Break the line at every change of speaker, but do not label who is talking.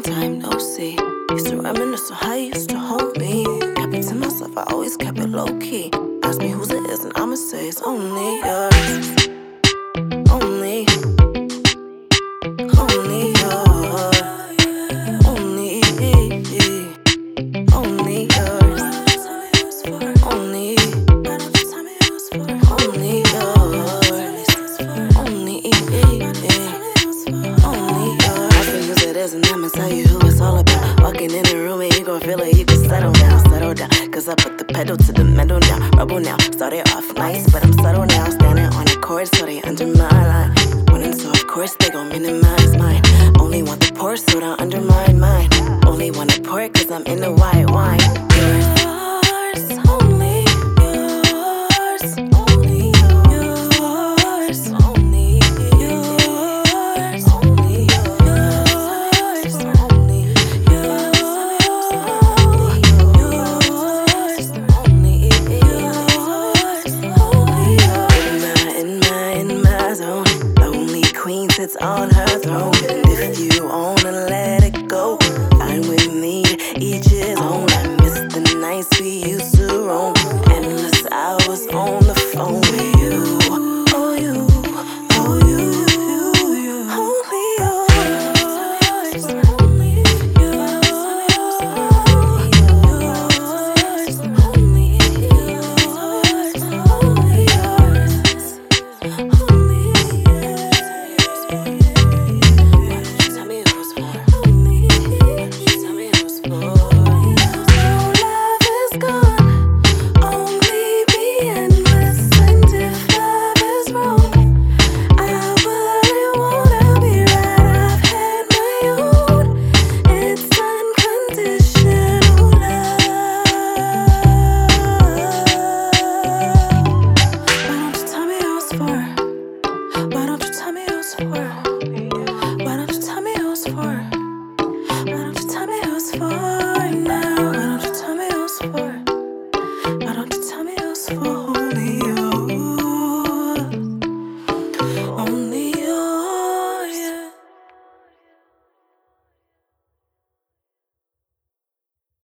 long time no see. Used to reminisce on how you used to hold me. Kept it to myself, I always kept it low key. Ask me whose it is, and I'ma say it's only yours. Tell you who it's all about. Walking in the room, and you gon' feel it. You can settle down, settle down. Cause I put the pedal to the metal now. Rebel now. Started off nice, but I'm subtle now. Standing on the court, so they under my line. Wanting so, of course, they gon' minimize mine. Only want the pour, so don't undermine mine. Only wanna pour cause I'm in the white wine. Lonely queen sits on her throne. If you wanna let it go, fine with me. Each his own. I miss the nights we used to roam. Endless hours on the